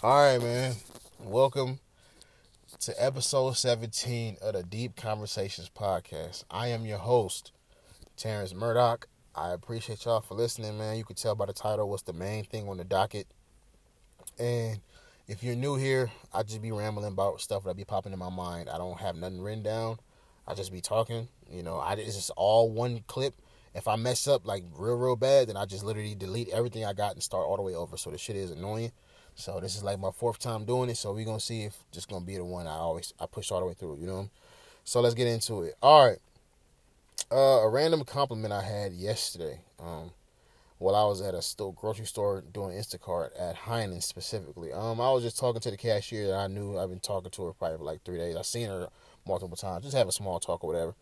All right, man. Welcome to episode 17 of the Deep Conversations podcast. I am your host, Terrence Murdoch. I appreciate y'all for listening, man. You can tell by the title what's the main thing on the docket. And if you're new here, I just be rambling about stuff that be popping in my mind. I don't have nothing written down. I just be talking. You know, I it's just all one clip. If I mess up like real, real bad, then I just literally delete everything I got and start all the way over. So the shit is annoying. So this is like my fourth time doing it. So we're gonna see if this gonna be the one I always I push all the way through, you know? So let's get into it. All right. Uh, a random compliment I had yesterday. Um, while I was at a store, grocery store doing Instacart at Heineken specifically. Um, I was just talking to the cashier that I knew. I've been talking to her probably for like three days. I've seen her multiple times, just have a small talk or whatever.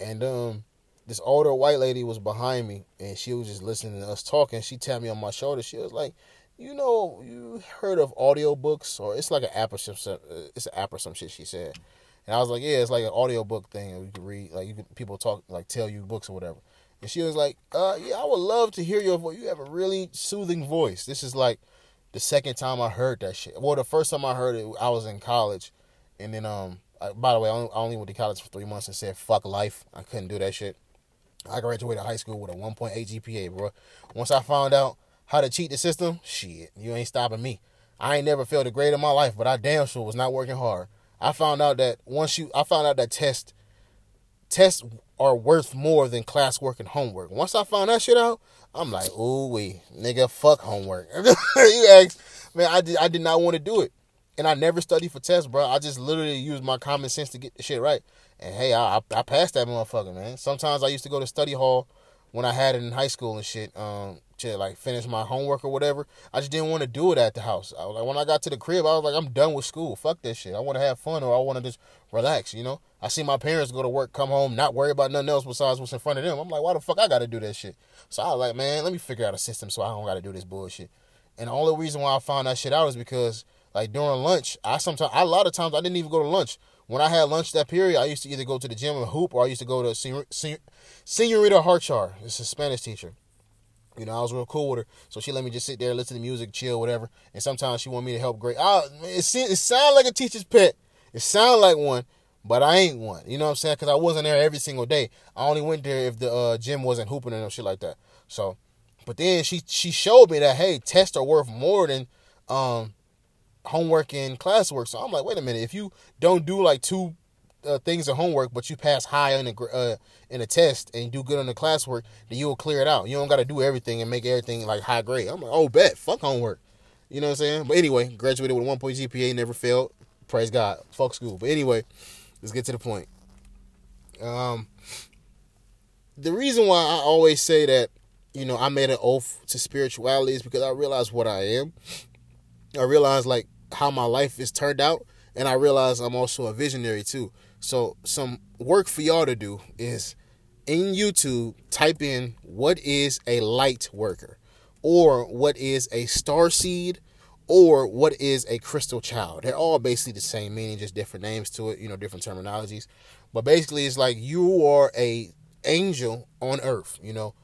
And um, this older white lady was behind me, and she was just listening to us talking. She tapped me on my shoulder. She was like, you know, you heard of audiobooks or it's like an app or some it's an app or some shit she said. And I was like, yeah, it's like an audiobook thing you can read like you can people talk like tell you books or whatever. And she was like, uh yeah, I would love to hear your voice. You have a really soothing voice. This is like the second time I heard that shit. Well, the first time I heard it, I was in college. And then um I, by the way, I only, I only went to college for 3 months and said fuck life. I couldn't do that shit. I graduated high school with a 1.8 GPA, bro. Once I found out how to cheat the system, shit, you ain't stopping me. I ain't never felt a grade in my life, but I damn sure was not working hard. I found out that once you, I found out that tests, tests are worth more than classwork and homework. Once I found that shit out, I'm like, ooh wee, nigga, fuck homework. you ask, man, I did, I did not want to do it, and I never studied for tests, bro. I just literally used my common sense to get the shit right. And hey, I, I, I passed that motherfucker, man. Sometimes I used to go to study hall when I had it in high school and shit. Um, to like finish my homework or whatever. I just didn't want to do it at the house. I was like, when I got to the crib, I was like, I'm done with school. Fuck this shit. I want to have fun or I want to just relax. You know. I see my parents go to work, come home, not worry about nothing else besides what's in front of them. I'm like, why the fuck I got to do that shit? So I was like, man, let me figure out a system so I don't got to do this bullshit. And the only reason why I found that shit out is because like during lunch, I sometimes a lot of times I didn't even go to lunch. When I had lunch that period, I used to either go to the gym and hoop, or I used to go to Senor, Senor, Senorita Harchar. It's a Spanish teacher. You know, I was real cool with her, so she let me just sit there, listen to music, chill, whatever. And sometimes she wanted me to help grade. I, it it sounds like a teacher's pet. It sounds like one, but I ain't one. You know what I'm saying? Because I wasn't there every single day. I only went there if the uh, gym wasn't hooping and shit like that. So, but then she she showed me that hey, tests are worth more than um homework and classwork. So I'm like, wait a minute, if you don't do like two uh, things of homework, but you pass high in the uh, in a test and do good on the classwork, then you will clear it out. You don't got to do everything and make everything like high grade. I'm like, oh, bet, fuck homework. You know what I'm saying? But anyway, graduated with a one point GPA, never failed. Praise God. Fuck school. But anyway, let's get to the point. Um, the reason why I always say that, you know, I made an oath to spirituality is because I realize what I am. I realize like how my life is turned out, and I realize I'm also a visionary too. So some work for y'all to do is in YouTube type in what is a light worker or what is a star seed or what is a crystal child. They're all basically the same meaning, just different names to it, you know, different terminologies. But basically it's like you are a angel on earth, you know.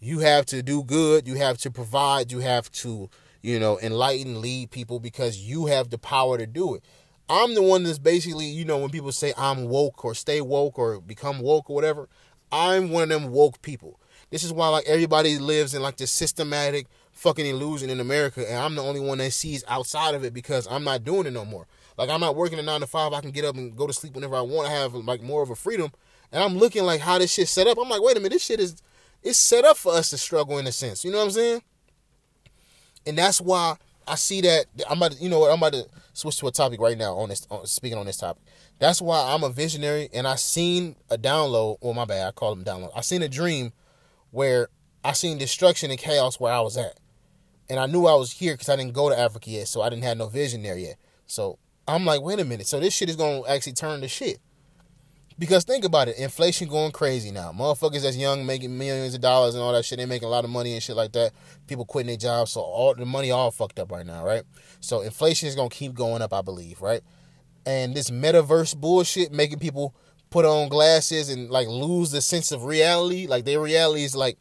You have to do good, you have to provide, you have to, you know, enlighten, lead people because you have the power to do it. I'm the one that's basically, you know, when people say I'm woke or stay woke or become woke or whatever, I'm one of them woke people. This is why like everybody lives in like this systematic fucking illusion in America, and I'm the only one that sees outside of it because I'm not doing it no more. Like I'm not working a nine to five. I can get up and go to sleep whenever I want to have like more of a freedom. And I'm looking like how this shit set up. I'm like, wait a minute, this shit is it's set up for us to struggle in a sense. You know what I'm saying? And that's why I see that I'm about to, you know what I'm about to switch to a topic right now on this on, speaking on this topic. That's why I'm a visionary and I seen a download, well my bad, I call them download. I seen a dream where I seen destruction and chaos where I was at. And I knew I was here because I didn't go to Africa yet, so I didn't have no vision there yet. So I'm like, wait a minute. So this shit is gonna actually turn to shit. Because think about it, inflation going crazy now. Motherfuckers that's young making millions of dollars and all that shit, they making a lot of money and shit like that. People quitting their jobs, so all the money all fucked up right now, right? So inflation is gonna keep going up, I believe, right? And this metaverse bullshit making people put on glasses and like lose the sense of reality. Like their reality is like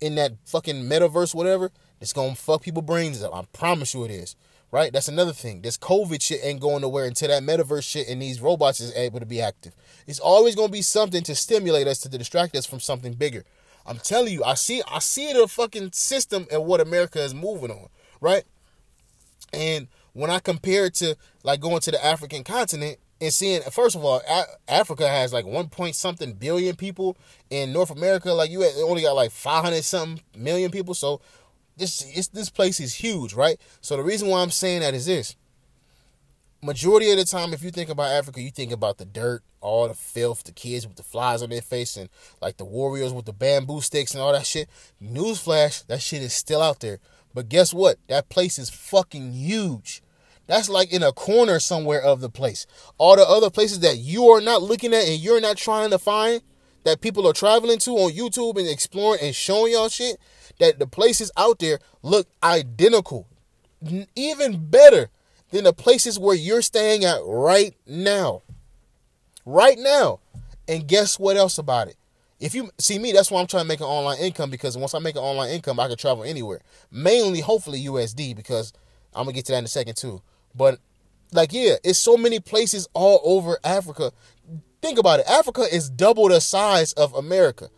in that fucking metaverse, whatever. It's gonna fuck people brains up. I promise you it is. Right? That's another thing. This COVID shit ain't going nowhere until that metaverse shit and these robots is able to be active. It's always going to be something to stimulate us to distract us from something bigger. I'm telling you, I see I see the fucking system and what America is moving on, right? And when I compare it to like going to the African continent and seeing, first of all, Africa has like one point something billion people. In North America, like you only got like 500 something million people. So this this place is huge, right? So the reason why I'm saying that is this. Majority of the time, if you think about Africa, you think about the dirt, all the filth, the kids with the flies on their face, and like the warriors with the bamboo sticks and all that shit. Newsflash, that shit is still out there. But guess what? That place is fucking huge. That's like in a corner somewhere of the place. All the other places that you are not looking at and you're not trying to find that people are traveling to on YouTube and exploring and showing y'all shit, that the places out there look identical, even better than the places where you're staying at right now. Right now. And guess what else about it? If you see me, that's why I'm trying to make an online income because once I make an online income, I can travel anywhere. Mainly, hopefully, USD because I'm gonna get to that in a second too. But like, yeah, it's so many places all over Africa. Think about it. Africa is double the size of America.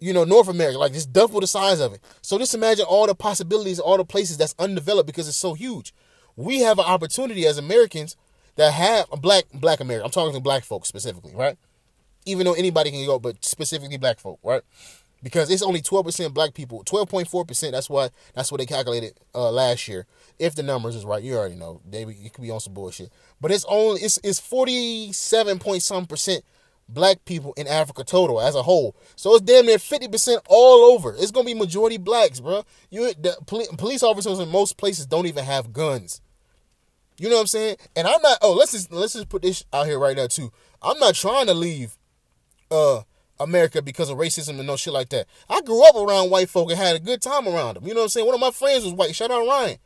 You know, North America, like just double the size of it. So just imagine all the possibilities, all the places that's undeveloped because it's so huge. We have an opportunity as Americans that have a black black America. I'm talking to black folks specifically, right? even though anybody can go, but specifically black folk, right? Because it's only 12% black people, 12.4%. That's why that's what they calculated uh, last year. If the numbers is right, you already know they it could be on some bullshit. But it's only it's it's 47 point some percent black people in Africa total as a whole. So it's damn near 50% all over. It's gonna be majority blacks, bro. You the police officers in most places don't even have guns. You know what I'm saying? And I'm not. Oh, let's just let's just put this out here right now too. I'm not trying to leave uh America because of racism and no shit like that. I grew up around white folk and had a good time around them. You know what I'm saying? One of my friends was white. Shout out Ryan.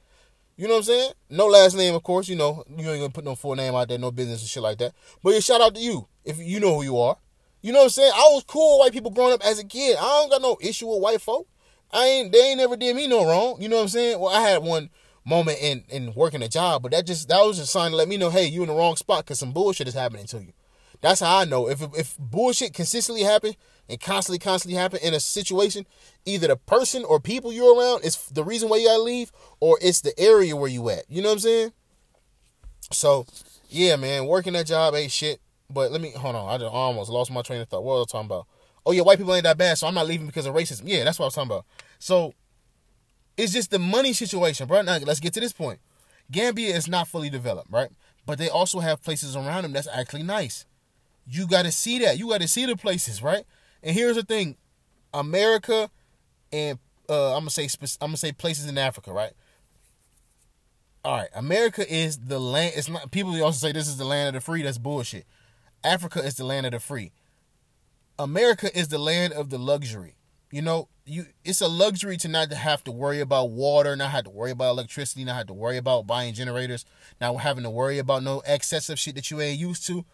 You know what I'm saying? No last name, of course. You know, you ain't gonna put no full name out there, no business and shit like that. But yeah, shout out to you if you know who you are. You know what I'm saying? I was cool with white people growing up as a kid. I don't got no issue with white folk. I ain't they ain't never did me no wrong. You know what I'm saying? Well, I had one moment in in working a job, but that just that was just a sign to let me know, hey, you in the wrong spot because some bullshit is happening to you. That's how I know. If if bullshit consistently happen and constantly, constantly happen in a situation, either the person or people you're around is the reason why you gotta leave, or it's the area where you at. You know what I'm saying? So, yeah, man, working that job ain't shit. But let me hold on. I just almost lost my train of thought. What was I talking about? Oh yeah, white people ain't that bad, so I'm not leaving because of racism. Yeah, that's what I was talking about. So it's just the money situation, bro. Now let's get to this point. Gambia is not fully developed, right? But they also have places around them that's actually nice. You got to see that. You got to see the places, right? And here's the thing: America and uh, I'm gonna say I'm gonna say places in Africa, right? All right, America is the land. It's not. People also say this is the land of the free. That's bullshit. Africa is the land of the free. America is the land of the luxury. You know, you it's a luxury to not have to worry about water, not have to worry about electricity, not have to worry about buying generators, not having to worry about no excessive shit that you ain't used to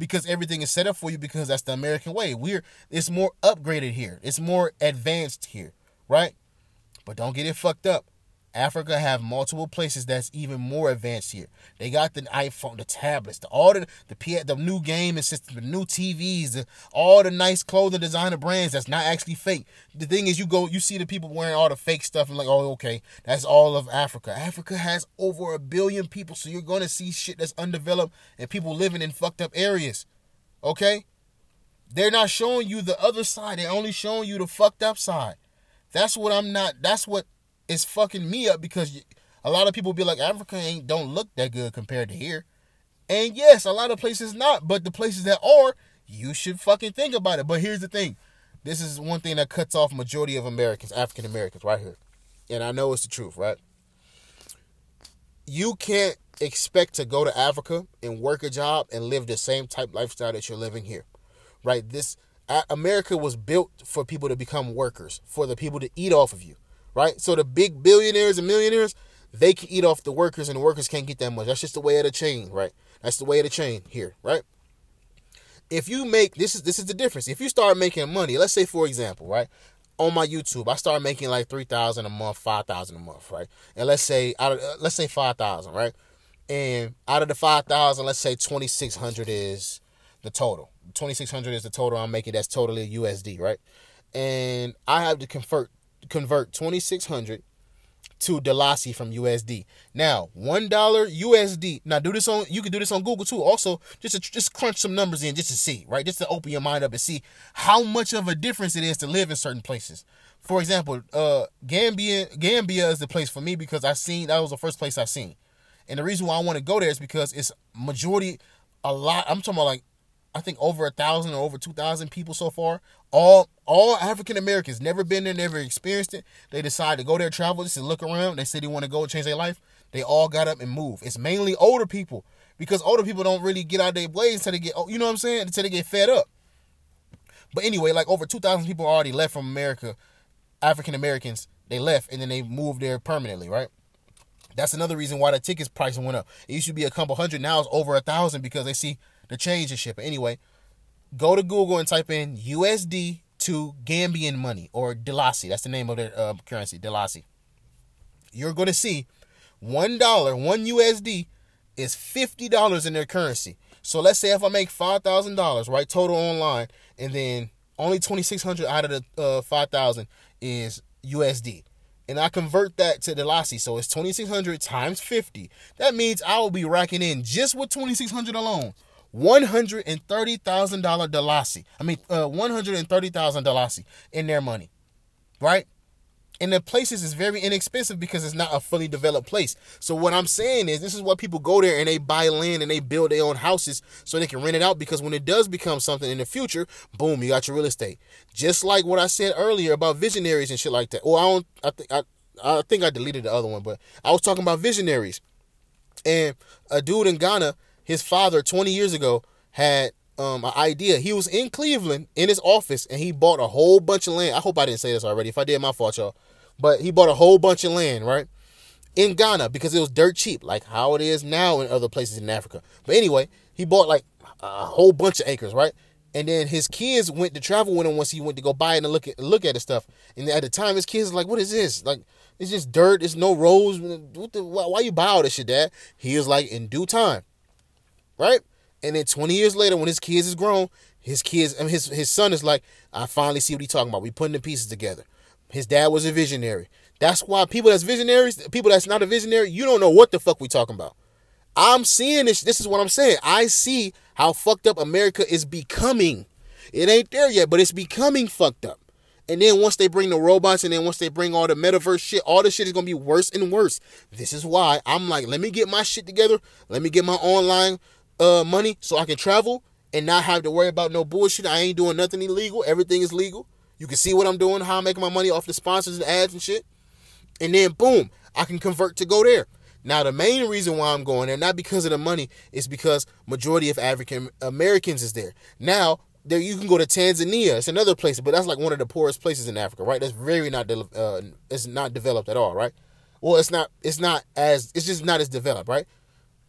because everything is set up for you because that's the American way. We're it's more upgraded here. It's more advanced here, right? But don't get it fucked up. Africa have multiple places that's even more advanced here. They got the iPhone, the tablets, the all the the, the new gaming system, the new TVs, the, all the nice clothing designer brands that's not actually fake. The thing is, you go, you see the people wearing all the fake stuff and like, oh, okay, that's all of Africa. Africa has over a billion people, so you're gonna see shit that's undeveloped and people living in fucked up areas. Okay, they're not showing you the other side. They're only showing you the fucked up side. That's what I'm not. That's what it's fucking me up because a lot of people be like Africa ain't don't look that good compared to here. And yes, a lot of places not, but the places that are, you should fucking think about it. But here's the thing. This is one thing that cuts off majority of Americans, African Americans right here. And I know it's the truth, right? You can't expect to go to Africa and work a job and live the same type lifestyle that you're living here. Right? This America was built for people to become workers, for the people to eat off of you right? So the big billionaires and millionaires, they can eat off the workers, and the workers can't get that much. That's just the way of the chain, right? That's the way of the chain here, right? If you make this is this is the difference. If you start making money, let's say for example, right? on my YouTube, I start making like three thousand a month, five thousand a month, right? And let's say out of uh, let's say five thousand, right? And out of the five thousand, let's say twenty six hundred is the total. Twenty six hundred is the total I'm making. That's totally USD, right? And I have to convert convert twenty six hundred to Dalasi from USD. Now, one dollar USD. Now, do this on. You can do this on Google too. Also, just to, just crunch some numbers in, just to see, right? Just to open your mind up and see how much of a difference it is to live in certain places. For example, uh, Gambia, Gambia is the place for me because I seen that was the first place I seen, and the reason why I want to go there is because it's majority, a lot. I'm talking about like I think over a thousand or over two thousand people so far. All all African Americans never been there, never experienced it. They decide to go there, travel, just to look around. They say they want to go change their life. They all got up and moved. It's mainly older people because older people don't really get out of their ways until they get, oh, you know what I'm saying, until they get fed up. But anyway, like over two thousand people already left from America. African Americans they left and then they moved there permanently, right? That's another reason why the tickets price went up. It used to be a couple hundred, now it's over a thousand because they see the change shit. But anyway, go to Google and type in USD to Gambian money or Dalasi. That's the name of their uh, currency, Dalasi. You're going to see one dollar, one USD is fifty dollars in their currency. So let's say if I make five thousand dollars, right, total online, and then only twenty six hundred out of the uh, five thousand is USD, and I convert that to Dalasi, so it's twenty six hundred times fifty. That means I will be racking in just with twenty six hundred alone one hundred and thirty thousand dollar Dalasi. I mean, uh, one hundred and thirty thousand Dalasi in their money, right? And the places is very inexpensive because it's not a fully developed place. So what I'm saying is, this is why people go there and they buy land and they build their own houses so they can rent it out. Because when it does become something in the future, boom, you got your real estate. Just like what I said earlier about visionaries and shit like that. Or I don't, I think I, I think I deleted the other one, but I was talking about visionaries. And a dude in Ghana his father 20 years ago had um, an idea. He was in Cleveland in his office and he bought a whole bunch of land. I hope I didn't say this already. If I did, my fault, y'all. But he bought a whole bunch of land, right? In Ghana because it was dirt cheap, like how it is now in other places in Africa. But anyway, he bought like a whole bunch of acres, right? And then his kids went to travel with him once he went to go buy it and look at look at the stuff. And at the time, his kids like, "What is this? Like, it's just dirt. It's no roads. The, why, why you buy all this shit, Dad?" He was like, "In due time, right? And then 20 years later, when his kids is grown, his kids, I mean, his his son is like, I finally see what he's talking about. We putting the pieces together. His dad was a visionary. That's why people that's visionaries, people that's not a visionary, you don't know what the fuck we talking about. I'm seeing this. This is what I'm saying. I see how fucked up America is becoming. It ain't there yet, but it's becoming fucked up. And then once they bring the robots and then once they bring all the metaverse shit, all the shit is gonna be worse and worse. This is why I'm like, let me get my shit together. Let me get my online uh, money so I can travel and not have to worry about no bullshit. I ain't doing nothing illegal. Everything is legal. You can see what I'm doing, how I'm making my money off the sponsors and ads and shit. And then boom, I can convert to go there. Now the main reason why I'm going there, not because of the money, is because majority of African Americans is there. Now there you can go to Tanzania. It's another place, but that's like one of the poorest places in Africa, right? That's very not de- uh, it's not developed at all, right? Well, it's not it's not as it's just not as developed, right?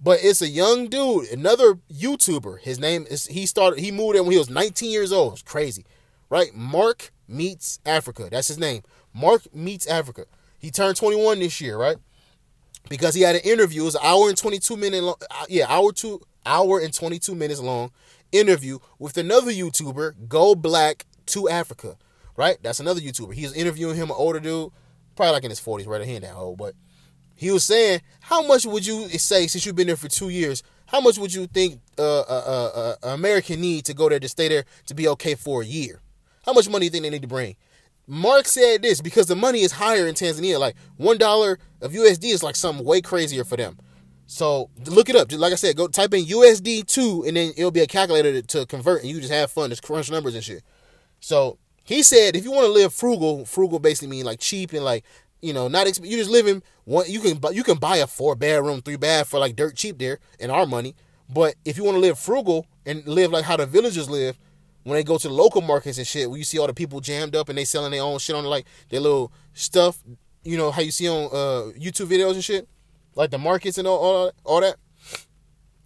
But it's a young dude, another YouTuber. His name is he started he moved in when he was 19 years old. It's crazy. Right? Mark meets Africa. That's his name. Mark meets Africa. He turned 21 this year, right? Because he had an interview. It was an hour and 22 minute long, uh, yeah, hour two hour and 22 minutes long interview with another YouTuber, Go Black to Africa. Right? That's another YouTuber. He was interviewing him, an older dude, probably like in his 40s, right? He ain't that old, but he was saying, how much would you say since you've been there for two years? How much would you think uh, uh, uh, uh, American need to go there to stay there to be okay for a year? How much money do you think they need to bring? Mark said this because the money is higher in Tanzania. Like one dollar of USD is like something way crazier for them. So look it up. Just like I said, go type in USD two, and then it'll be a calculator to, to convert, and you just have fun, just crunch numbers and shit. So he said, if you want to live frugal, frugal basically mean like cheap and like you know, not exp- you just living one. You can you can buy a four bedroom, three bath for like dirt cheap there in our money. But if you want to live frugal and live like how the villagers live, when they go to the local markets and shit, where you see all the people jammed up and they selling their own shit on like their little stuff, you know how you see on uh, YouTube videos and shit, like the markets and all all, all that.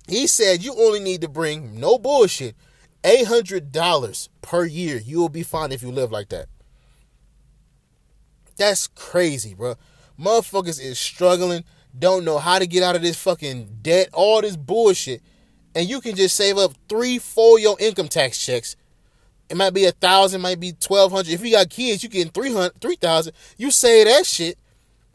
He said you only need to bring no bullshit, eight hundred dollars per year. You will be fine if you live like that. That's crazy, bro. Motherfuckers is struggling, don't know how to get out of this fucking debt, all this bullshit. And you can just save up three, four your income tax checks. It might be a thousand, might be twelve hundred. If you got kids, you getting three hundred, three thousand. You say that shit,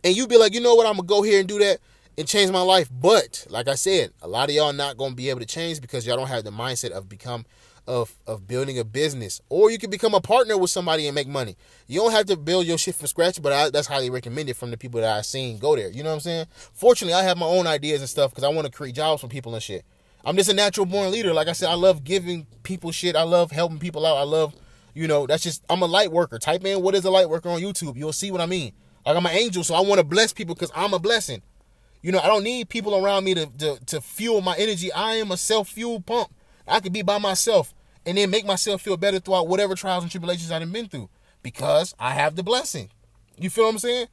and you be like, you know what, I'm gonna go here and do that and change my life. But like I said, a lot of y'all not gonna be able to change because y'all don't have the mindset of become of of building a business, or you can become a partner with somebody and make money. You don't have to build your shit from scratch, but I, that's highly recommended from the people that I've seen go there. You know what I'm saying? Fortunately, I have my own ideas and stuff because I want to create jobs for people and shit. I'm just a natural born leader. Like I said, I love giving people shit. I love helping people out. I love, you know, that's just I'm a light worker. Type in what is a light worker on YouTube. You'll see what I mean. Like I'm an angel, so I want to bless people because I'm a blessing. You know, I don't need people around me to, to, to fuel my energy. I am a self-fuel pump. I could be by myself and then make myself feel better throughout whatever trials and tribulations I've been through because I have the blessing. You feel what I'm saying?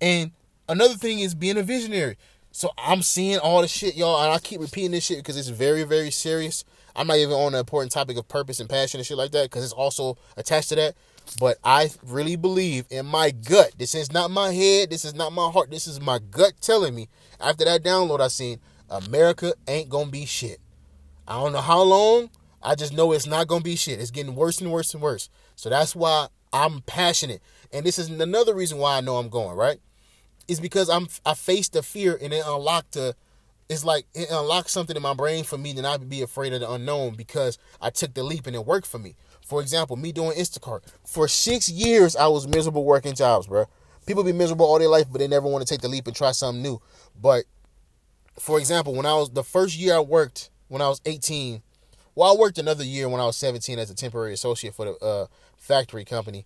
And another thing is being a visionary. So I'm seeing all the shit, y'all, and I keep repeating this shit because it's very, very serious. I'm not even on the important topic of purpose and passion and shit like that because it's also attached to that. But I really believe in my gut. This is not my head. This is not my heart. This is my gut telling me. After that download I seen, America ain't gonna be shit. I don't know how long. I just know it's not gonna be shit. It's getting worse and worse and worse. So that's why I'm passionate. And this is another reason why I know I'm going, right? Is because I'm I faced the fear and it unlocked a it's like it unlocked something in my brain for me to not be afraid of the unknown because I took the leap and it worked for me. For example, me doing Instacart. For six years, I was miserable working jobs, bro. People be miserable all their life, but they never want to take the leap and try something new. But for example, when I was the first year I worked, when I was 18, well, I worked another year when I was 17 as a temporary associate for the uh, factory company,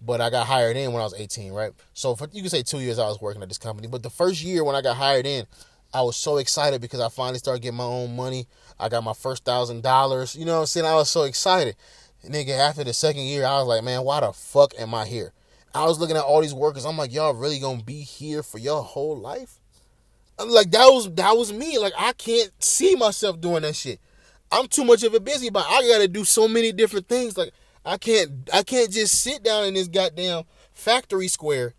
but I got hired in when I was 18, right? So for you can say two years I was working at this company, but the first year when I got hired in, I was so excited because I finally started getting my own money. I got my first thousand dollars. You know what I'm saying? I was so excited. Nigga, after the second year, I was like, man, why the fuck am I here? I was looking at all these workers. I'm like, y'all really gonna be here for your whole life? Like that was that was me. Like I can't see myself doing that shit. I'm too much of a busybody. I gotta do so many different things. Like I can't I can't just sit down in this goddamn factory square.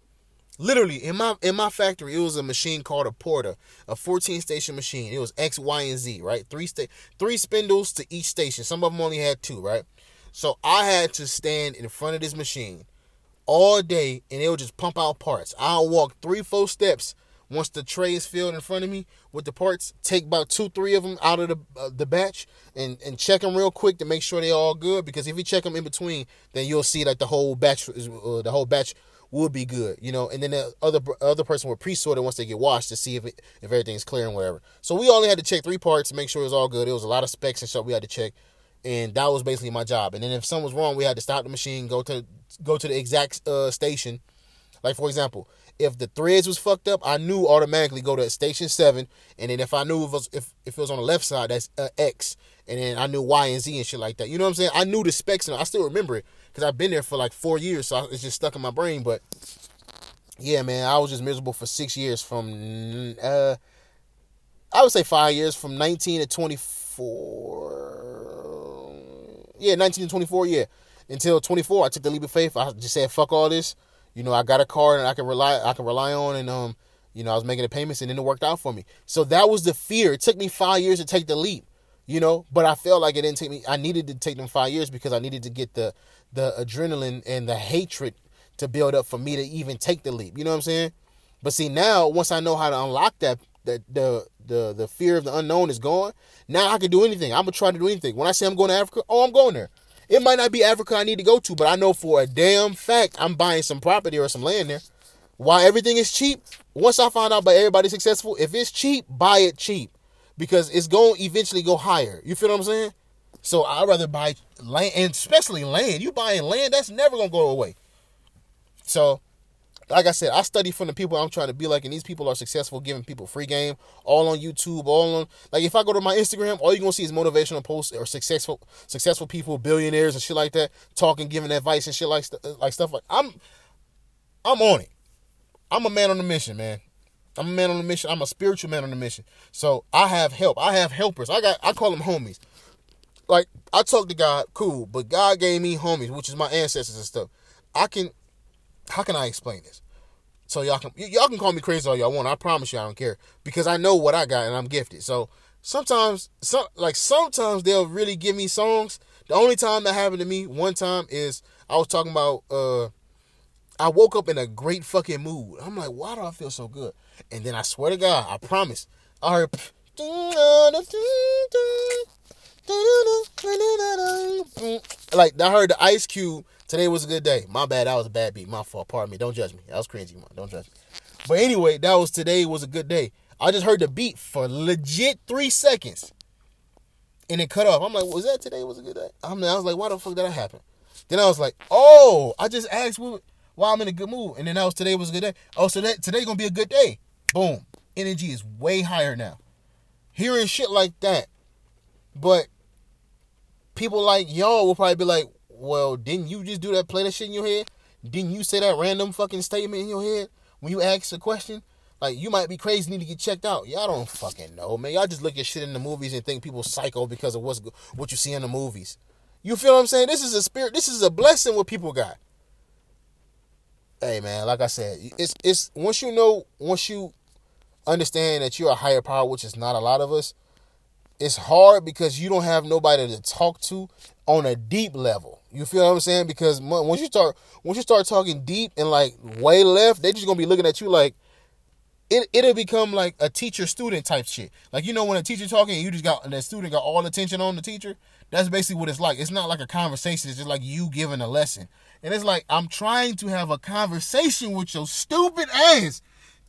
Literally in my in my factory, it was a machine called a porter, a 14 station machine. It was X, Y, and Z, right? Three sta- three spindles to each station. Some of them only had two, right? So I had to stand in front of this machine all day and it would just pump out parts. I'll walk three, four steps once the tray is filled in front of me with the parts. Take about two, three of them out of the uh, the batch and and check them real quick to make sure they're all good. Because if you check them in between, then you'll see like the whole batch is uh, the whole batch would be good, you know. And then the other other person would pre-sort it once they get washed to see if it, if everything's clear and whatever. So we only had to check three parts to make sure it was all good. It was a lot of specs and stuff we had to check and that was basically my job. And then if something was wrong, we had to stop the machine, go to go to the exact uh, station. Like for example, if the threads was fucked up, I knew automatically go to station seven, and then if I knew if it was, if, if it was on the left side, that's uh, X, and then I knew Y and Z and shit like that. You know what I'm saying? I knew the specs, and I still remember it because I've been there for like four years, so it's just stuck in my brain. But yeah, man, I was just miserable for six years from uh, I would say five years from 19 to 24 yeah, 19 to 24, yeah. Until 24, I took the leap of faith. I just said, fuck all this. You know, I got a car and I can rely I can rely on and um, you know, I was making the payments and then it worked out for me. So that was the fear. It took me five years to take the leap, you know, but I felt like it didn't take me I needed to take them five years because I needed to get the the adrenaline and the hatred to build up for me to even take the leap. You know what I'm saying? But see now, once I know how to unlock that that the the the fear of the unknown is gone. Now I can do anything. I'm gonna try to do anything. When I say I'm going to Africa, oh, I'm going there. It might not be Africa I need to go to, but I know for a damn fact I'm buying some property or some land there. Why everything is cheap? Once I find out about everybody successful, if it's cheap, buy it cheap because it's going to eventually go higher. You feel what I'm saying? So I'd rather buy land, and especially land. You buying land, that's never gonna go away. So like I said, I study from the people I'm trying to be like, and these people are successful, giving people free game, all on YouTube, all on like if I go to my Instagram, all you're gonna see is motivational posts or successful successful people, billionaires and shit like that, talking, giving advice and shit like like stuff like I'm I'm on it. I'm a man on a mission, man. I'm a man on a mission. I'm a spiritual man on a mission. So I have help. I have helpers. I got I call them homies. Like I talk to God, cool, but God gave me homies, which is my ancestors and stuff. I can how can I explain this? So y'all can y- y'all can call me crazy all y'all want. I promise you I don't care because I know what I got and I'm gifted. So sometimes some like sometimes they'll really give me songs. The only time that happened to me one time is I was talking about uh I woke up in a great fucking mood. I'm like, why do I feel so good? And then I swear to God, I promise, I heard like I heard the Ice Cube. Today was a good day. My bad. That was a bad beat. My fault. Pardon me. Don't judge me. That was. Man. Don't judge me. But anyway, that was today was a good day. I just heard the beat for legit three seconds, and it cut off. I'm like, was that today was a good day? I'm, I was like, why the fuck did that happen? Then I was like, oh, I just asked why I'm in a good mood, and then that was today was a good day. Oh, so that today gonna be a good day. Boom, energy is way higher now. Hearing shit like that, but people like y'all will probably be like, well, didn't you just do that, play that shit in your head? Didn't you say that random fucking statement in your head when you asked a question? Like, you might be crazy, need to get checked out. Y'all don't fucking know, man. Y'all just look at shit in the movies and think people psycho because of what's what you see in the movies. You feel what I'm saying? This is a spirit. This is a blessing what people got. Hey, man, like I said, it's it's once you know, once you understand that you're a higher power, which is not a lot of us, it's hard because you don't have nobody to talk to on a deep level. You feel what I'm saying? Because once you start once you start talking deep and like way left, they just gonna be looking at you like it it'll become like a teacher student type shit. Like you know when a teacher talking, and you just got the student got all attention on the teacher. That's basically what it's like. It's not like a conversation. It's just like you giving a lesson. And it's like I'm trying to have a conversation with your stupid ass.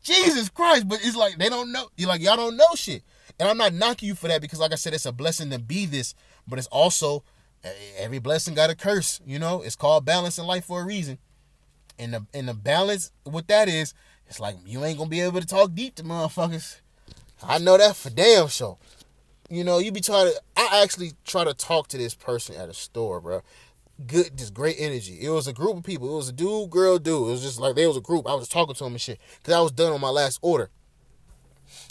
Jesus Christ! But it's like they don't know. You're like y'all don't know shit. And I'm not knocking you for that because, like I said, it's a blessing to be this, but it's also every blessing got a curse. You know, it's called balance in life for a reason. And the and the balance with that is, it's like you ain't gonna be able to talk deep to motherfuckers. I know that for damn sure. You know, you be trying to. I actually try to talk to this person at a store, bro. Good, just great energy. It was a group of people. It was a dude, girl, dude. It was just like they was a group. I was talking to them and shit because I was done on my last order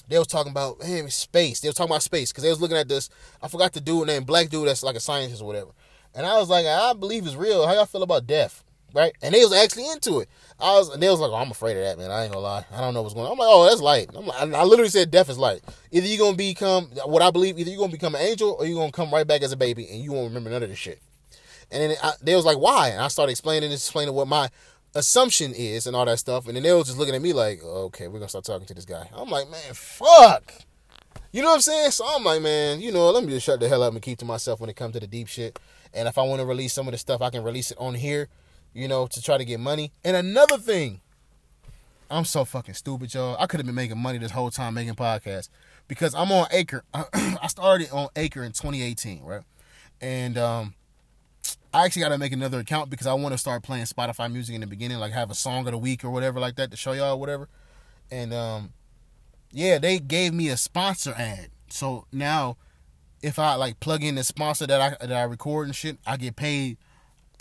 they was talking about hey, space. They was talking about space because they was looking at this. I forgot the dude name, black dude that's like a scientist or whatever. And I was like, I believe it's real. How y'all feel about death? Right? And they was actually into it. I was, and they was like, oh, I'm afraid of that, man. I ain't gonna lie. I don't know what's going on. I'm like, oh, that's light. I'm like, I literally said death is light. Either you're gonna become what I believe. Either you're gonna become an angel or you're gonna come right back as a baby and you won't remember none of this shit. And then I, they was like, why? And I started explaining, this, explaining what my assumption is and all that stuff. And then they was just looking at me like, okay, we're gonna start talking to this guy. I'm like, man, fuck. You know what I'm saying? So I'm like, man, you know, let me just shut the hell up and keep to myself when it comes to the deep shit. And if I want to release some of the stuff, I can release it on here, you know, to try to get money. And another thing, I'm so fucking stupid, y'all. I could have been making money this whole time making podcasts because I'm on Anchor. I started on Anchor in 2018, right? And um, I actually got to make another account because I want to start playing Spotify music in the beginning, like have a song of the week or whatever like that to show y'all whatever. And um, yeah, they gave me a sponsor ad. So now, if I like plug in the sponsor that I that I record and shit, I get paid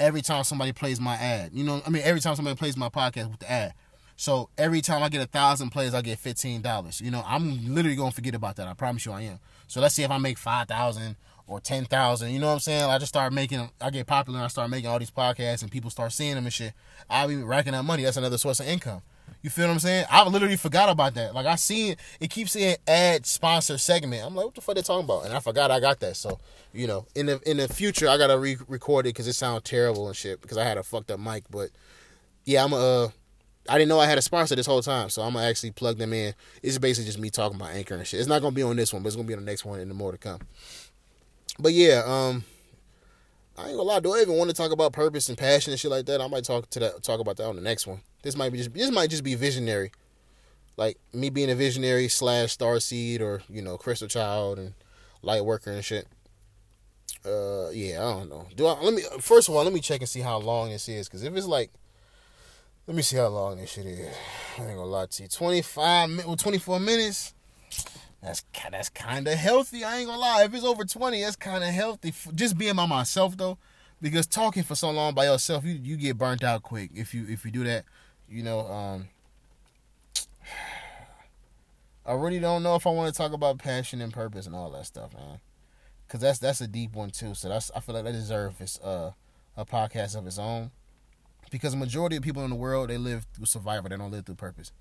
every time somebody plays my ad. You know, I mean, every time somebody plays my podcast with the ad. So every time I get a thousand plays, I get fifteen dollars. You know, I'm literally gonna forget about that. I promise you, I am. So let's see if I make five thousand or 10,000. You know what I'm saying? I just start making, I get popular and I start making all these podcasts and people start seeing them and shit. I'll be racking up money. That's another source of income. You feel what I'm saying? I literally forgot about that. Like I see it, it keeps saying ad sponsor segment. I'm like, what the fuck they talking about? And I forgot I got that. So, you know, in the in the future, I gotta re-record it because it sounds terrible and shit because I had a fucked up mic. But yeah, I'm a. Uh, I didn't know I had a sponsor this whole time, so I'm gonna actually plug them in. It's basically just me talking about Anchor and shit. It's not gonna be on this one, but it's gonna be on the next one and the more to come but yeah, um, I ain't gonna lie. Do I even want to talk about purpose and passion and shit like that? I might talk to that, talk about that on the next one. This might be just this might just be visionary, like me being a visionary slash star seed or you know crystal child and light worker and shit. Uh, yeah, I don't know. Do I let me first of all let me check and see how long this is because if it's like, let me see how long this shit is. I ain't gonna lie to you. Twenty five minutes, twenty four minutes. That's that's kind of healthy. I ain't gonna lie. If it's over twenty, that's kind of healthy. Just being by myself though, because talking for so long by yourself, you you get burnt out quick. If you if you do that, you know. Um, I really don't know if I want to talk about passion and purpose and all that stuff, man. Cause that's that's a deep one too. So that's I feel like that deserves its uh a podcast of its own. because the majority of people in the world they live through survival. They don't live through purpose.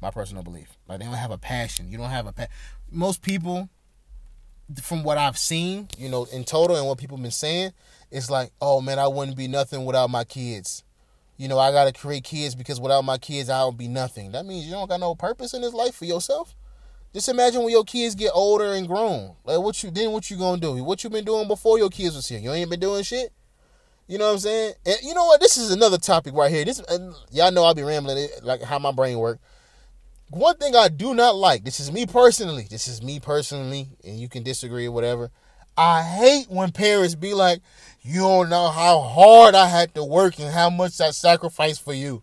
My personal belief. Like they don't have a passion. You don't have a pa- most people from what I've seen, you know, in total and what people been saying, it's like, oh man, I wouldn't be nothing without my kids. You know, I gotta create kids because without my kids, I don't be nothing. That means you don't got no purpose in this life for yourself. Just imagine when your kids get older and grown. Like what you then what you gonna do? What you been doing before your kids was here? You ain't been doing shit. You know what I'm saying? And you know what? This is another topic right here. This y'all know I'll be rambling like how my brain work one thing I do not like, this is me personally, this is me personally, and you can disagree or whatever. I hate when parents be like, you don't know how hard I had to work and how much I sacrificed for you.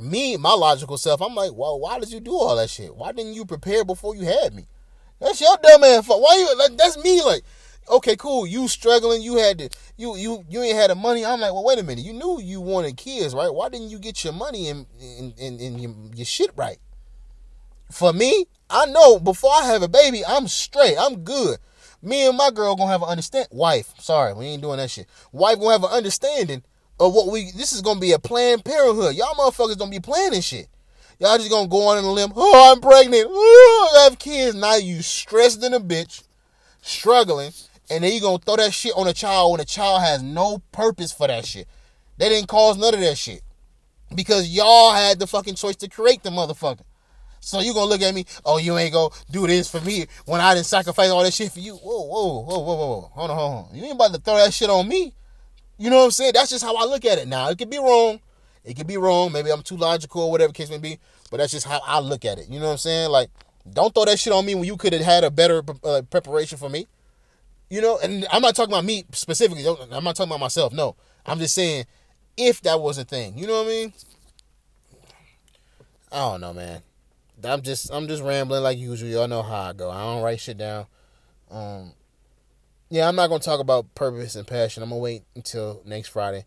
Me, my logical self, I'm like, well, why did you do all that shit? Why didn't you prepare before you had me? That's your dumb ass fault. Why you like that's me like okay, cool. You struggling, you had to you you you ain't had the money. I'm like, well, wait a minute. You knew you wanted kids, right? Why didn't you get your money and and, and, and your, your shit right? For me, I know before I have a baby, I'm straight. I'm good. Me and my girl gonna have an understand. Wife, sorry, we ain't doing that shit. Wife gonna have an understanding of what we. This is gonna be a planned parenthood. Y'all motherfuckers don't be planning shit. Y'all just gonna go on in a limb. Oh, I'm pregnant. Oh, I have kids. Now you stressed in a bitch, struggling, and then you gonna throw that shit on a child when a child has no purpose for that shit. They didn't cause none of that shit because y'all had the fucking choice to create the motherfucker. So you gonna look at me, oh, you ain't gonna do this for me when I didn't sacrifice all that shit for you. Whoa, whoa, whoa, whoa, whoa. Hold on, hold on. You ain't about to throw that shit on me. You know what I'm saying? That's just how I look at it now. It could be wrong. It could be wrong. Maybe I'm too logical or whatever case may be. But that's just how I look at it. You know what I'm saying? Like, don't throw that shit on me when you could have had a better uh, preparation for me. You know, and I'm not talking about me specifically. I'm not talking about myself. No, I'm just saying if that was a thing. You know what I mean? I don't know, man. I'm just I'm just rambling like usual. Y'all know how I go. I don't write shit down. Um, yeah, I'm not gonna talk about purpose and passion. I'm gonna wait until next Friday,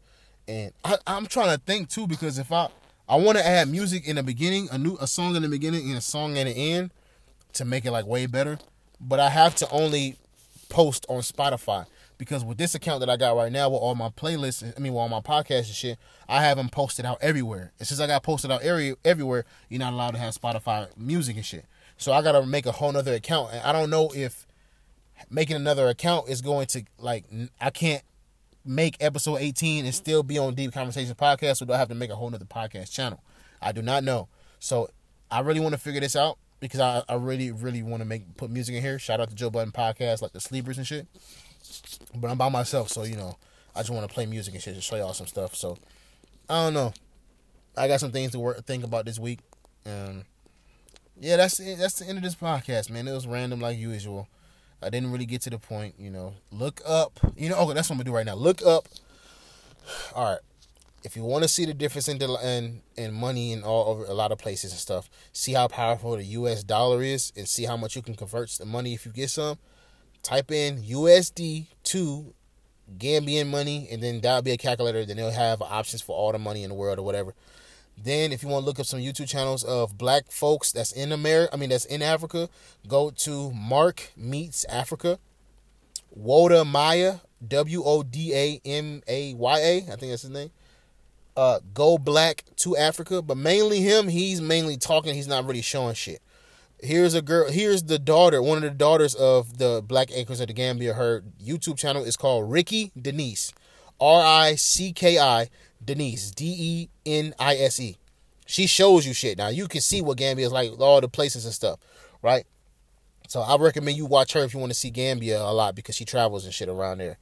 and I, I'm trying to think too because if I I want to add music in the beginning, a new a song in the beginning and a song in the end to make it like way better, but I have to only post on Spotify because with this account that I got right now with all my playlists, I mean, with all my podcasts and shit, I have them posted out everywhere. And since I got posted out every, everywhere, you're not allowed to have Spotify music and shit. So I gotta make a whole nother account, and I don't know if making another account is going to like I can't make episode 18 and still be on Deep Conversations podcast, so do I have to make a whole nother podcast channel? I do not know. So I really want to figure this out because I, I really, really want to make put music in here. Shout out to Joe Budden podcast, like the sleepers and shit. But I'm by myself, so you know, I just want to play music and shit to show y'all some stuff. So I don't know. I got some things to work think about this week. Um, yeah, that's it. That's the end of this podcast, man. It was random like usual. I didn't really get to the point, you know. Look up, you know. Okay, that's what I'm gonna do right now. Look up. All right, if you want to see the difference in in in money in all over a lot of places and stuff, see how powerful the U.S. dollar is, and see how much you can convert the money if you get some type in USD to Gambian money, and then that'll be a calculator. Then they'll have options for all the money in the world or whatever. Then, if you want to look up some YouTube channels of black folks that's in America, I mean that's in Africa, go to Mark Meets Africa. Woda Maya, W O D A M A Y A, I think that's his name. Uh, go black to Africa, but mainly him. He's mainly talking. He's not really showing shit here's a girl here's the daughter one of the daughters of the black acres of the gambia. Her youtube channel is called ricki denise. R-i-c-k-i denise d-e-n-i-s-e she shows you shit. Now you can see what gambia is like all the places and stuff right? So i recommend you watch her if you want to see gambia a lot because she travels and shit around there.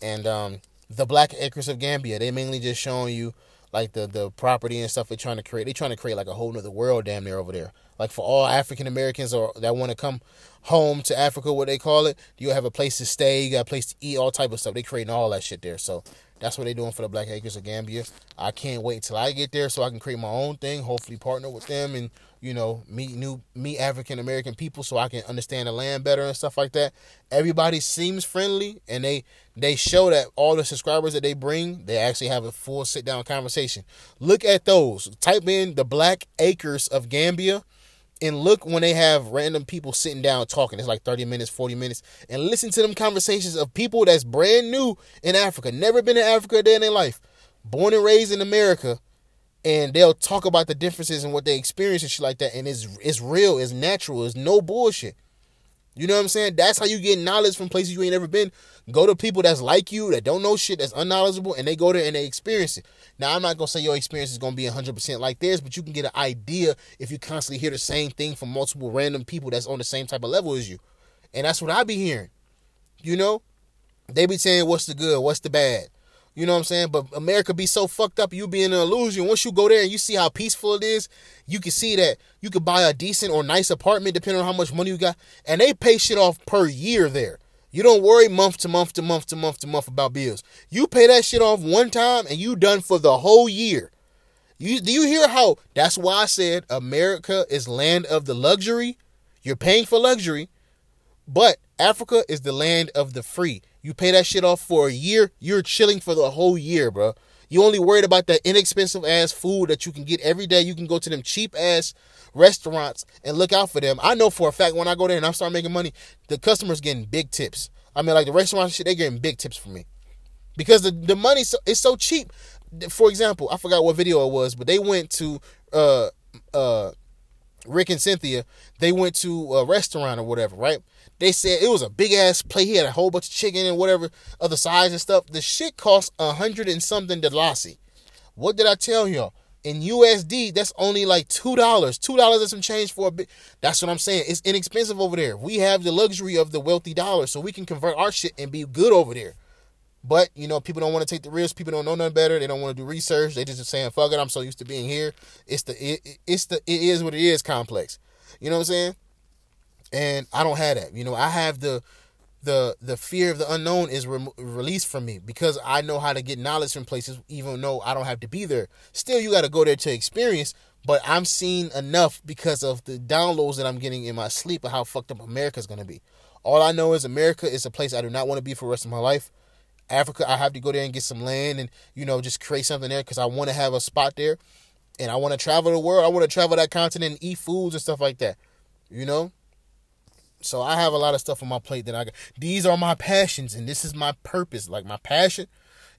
And um the black acres of gambia they mainly just showing you like the the property and stuff they're trying to create they're trying to create like a whole nother world damn near over there like for all African Americans or that want to come home to Africa, what they call it, you have a place to stay, you got a place to eat, all type of stuff. They creating all that shit there. So that's what they're doing for the Black Acres of Gambia. I can't wait till I get there so I can create my own thing. Hopefully, partner with them and you know meet new meet African American people so I can understand the land better and stuff like that. Everybody seems friendly and they they show that all the subscribers that they bring they actually have a full sit down conversation. Look at those. Type in the Black Acres of Gambia and look when they have random people sitting down talking. It's like 30 minutes, 40 minutes. And listen to them conversations of people that's brand new in Africa, never been in Africa a day in their life. born and raised in America, and they'll talk about the differences and what they experience and shit like that, and it's it's real, it's natural, it's no bullshit. You know what I'm saying? That's how you get knowledge from places you ain't ever been. Go to people that's like you, that don't know shit, that's unknowledgeable, and they go there and they experience it. Now, I'm not gonna say your experience is gonna be 100% like theirs, but you can get an idea if you constantly hear the same thing from multiple random people that's on the same type of level as you. And that's what I be hearing. You know? They be saying what's the good, what's the bad. You know what I'm saying? But America be so fucked up, you be in an illusion. Once you go there and you see how peaceful it is, you can see that you could buy a decent or nice apartment depending on how much money you got. And they pay shit off per year there. You don't worry month to month to month to month to month about bills. You pay that shit off one time and you done for the whole year. You do you hear how that's why I said America is land of the luxury? You're paying for luxury, but Africa is the land of the free. You pay that shit off for a year, you're chilling for the whole year, bro. You only worried about that inexpensive ass food that you can get every day. You can go to them cheap ass restaurants and look out for them. I know for a fact when I go there and I start making money, the customers getting big tips. I mean, like the restaurant shit, they getting big tips from me because the the money so, is so cheap. For example, I forgot what video it was, but they went to uh uh Rick and Cynthia. They went to a restaurant or whatever, right? They said it was a big ass plate. He had a whole bunch of chicken and whatever other sides and stuff. The shit cost a hundred and something Dalasi. What did I tell y'all? In USD, that's only like two dollars. Two dollars and some change for a bit. That's what I'm saying. It's inexpensive over there. We have the luxury of the wealthy dollar, so we can convert our shit and be good over there. But you know, people don't want to take the risk. People don't know nothing better. They don't want to do research. They just saying, "Fuck it." I'm so used to being here. It's the it, it's the it is what it is complex. You know what I'm saying? And I don't have that. You know, I have the the the fear of the unknown is re- released from me because I know how to get knowledge from places, even though I don't have to be there. Still, you got to go there to experience. But I'm seeing enough because of the downloads that I'm getting in my sleep of how fucked up America's gonna be. All I know is America is a place I do not want to be for the rest of my life. Africa, I have to go there and get some land and you know just create something there because I want to have a spot there, and I want to travel the world. I want to travel that continent and eat foods and stuff like that. You know, so I have a lot of stuff on my plate that I got. These are my passions, and this is my purpose. Like my passion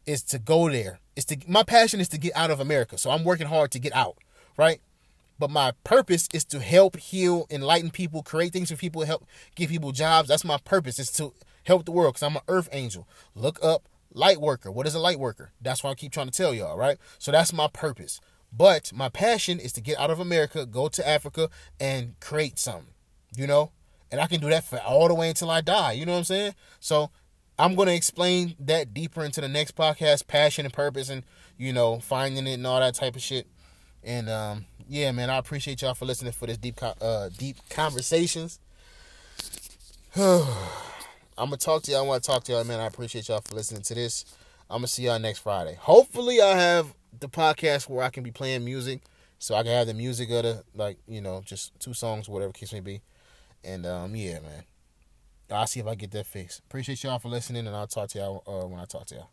is to go there. It's to my passion is to get out of America. So I'm working hard to get out, right? But my purpose is to help heal, enlighten people, create things for people, help give people jobs. That's my purpose. Is to help the world because I'm an earth angel. Look up light worker. What is a light worker? That's what I keep trying to tell y'all, right? So that's my purpose. But my passion is to get out of America, go to Africa, and create something. You know, and I can do that for all the way until I die. You know what I'm saying? So I'm gonna explain that deeper into the next podcast, passion and purpose, and you know finding it and all that type of shit. And um, yeah, man, I appreciate y'all for listening for this deep, uh, deep conversations. I'm gonna talk to y'all. I want to talk to y'all, man. I appreciate y'all for listening to this. I'm gonna see y'all next Friday. Hopefully, I have the podcast where I can be playing music, so I can have the music of the like, you know, just two songs, whatever case may be. And um, yeah, man. I'll see if I get that fixed. Appreciate y'all for listening, and I'll talk to y'all uh, when I talk to y'all.